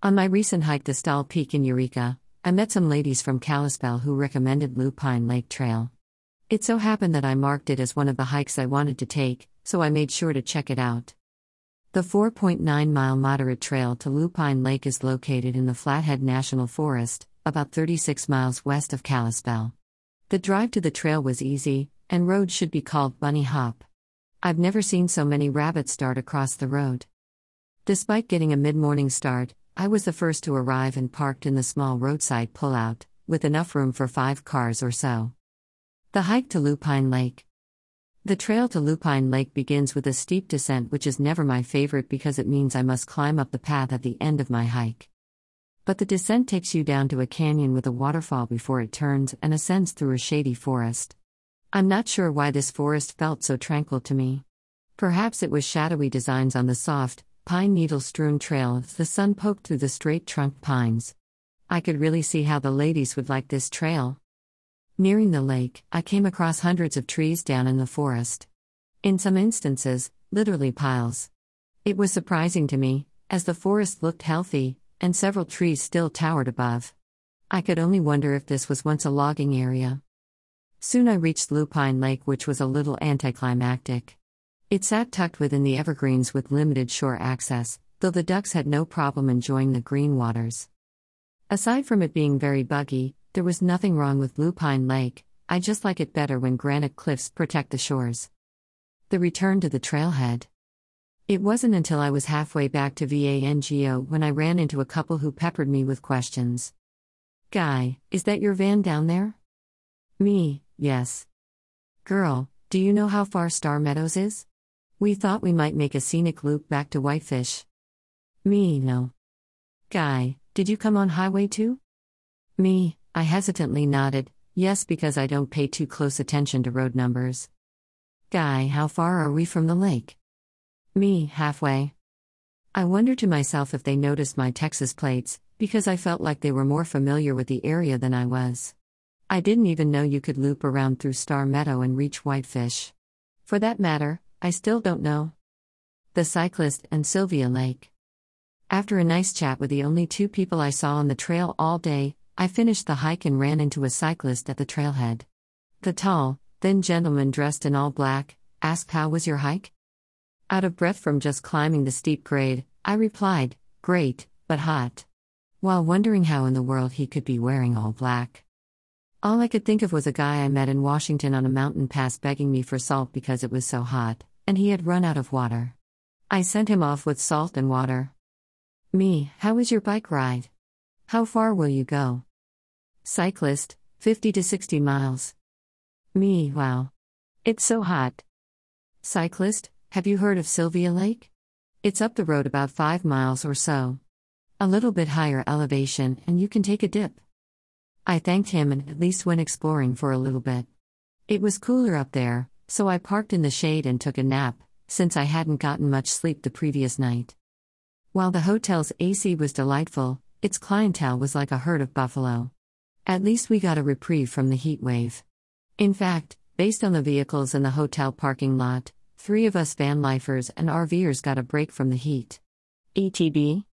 On my recent hike to Stahl Peak in Eureka, I met some ladies from Kalispell who recommended Lupine Lake Trail. It so happened that I marked it as one of the hikes I wanted to take, so I made sure to check it out. The 4.9 mile moderate trail to Lupine Lake is located in the Flathead National Forest, about 36 miles west of Kalispell. The drive to the trail was easy, and road should be called Bunny Hop. I've never seen so many rabbits dart across the road. Despite getting a mid morning start, I was the first to arrive and parked in the small roadside pullout, with enough room for five cars or so. The hike to Lupine Lake. The trail to Lupine Lake begins with a steep descent, which is never my favorite because it means I must climb up the path at the end of my hike. But the descent takes you down to a canyon with a waterfall before it turns and ascends through a shady forest. I'm not sure why this forest felt so tranquil to me. Perhaps it was shadowy designs on the soft, pine needle strewn trail as the sun poked through the straight trunk pines. I could really see how the ladies would like this trail. Nearing the lake, I came across hundreds of trees down in the forest. In some instances, literally piles. It was surprising to me, as the forest looked healthy, and several trees still towered above. I could only wonder if this was once a logging area. Soon I reached Lupine Lake, which was a little anticlimactic. It sat tucked within the evergreens with limited shore access, though the ducks had no problem enjoying the green waters. Aside from it being very buggy, there was nothing wrong with Lupine Lake, I just like it better when granite cliffs protect the shores. The return to the trailhead. It wasn't until I was halfway back to VANGO when I ran into a couple who peppered me with questions. Guy, is that your van down there? Me, yes. Girl, do you know how far Star Meadows is? We thought we might make a scenic loop back to Whitefish. Me, no. Guy, did you come on Highway 2? Me, I hesitantly nodded, yes, because I don't pay too close attention to road numbers. Guy, how far are we from the lake? Me, halfway. I wondered to myself if they noticed my Texas plates, because I felt like they were more familiar with the area than I was. I didn't even know you could loop around through Star Meadow and reach Whitefish. For that matter, I still don't know. The cyclist and Sylvia Lake. After a nice chat with the only two people I saw on the trail all day, I finished the hike and ran into a cyclist at the trailhead. The tall, thin gentleman dressed in all black asked how was your hike? Out of breath from just climbing the steep grade, I replied, Great, but hot. While wondering how in the world he could be wearing all black. All I could think of was a guy I met in Washington on a mountain pass begging me for salt because it was so hot, and he had run out of water. I sent him off with salt and water. Me, how was your bike ride? How far will you go? Cyclist, 50 to 60 miles. Me, wow. It's so hot. Cyclist, have you heard of Sylvia Lake? It's up the road about 5 miles or so. A little bit higher elevation, and you can take a dip. I thanked him and at least went exploring for a little bit. It was cooler up there, so I parked in the shade and took a nap, since I hadn't gotten much sleep the previous night. While the hotel's AC was delightful, its clientele was like a herd of buffalo. At least we got a reprieve from the heat wave. In fact, based on the vehicles in the hotel parking lot, three of us van lifers and RVers got a break from the heat. ETB?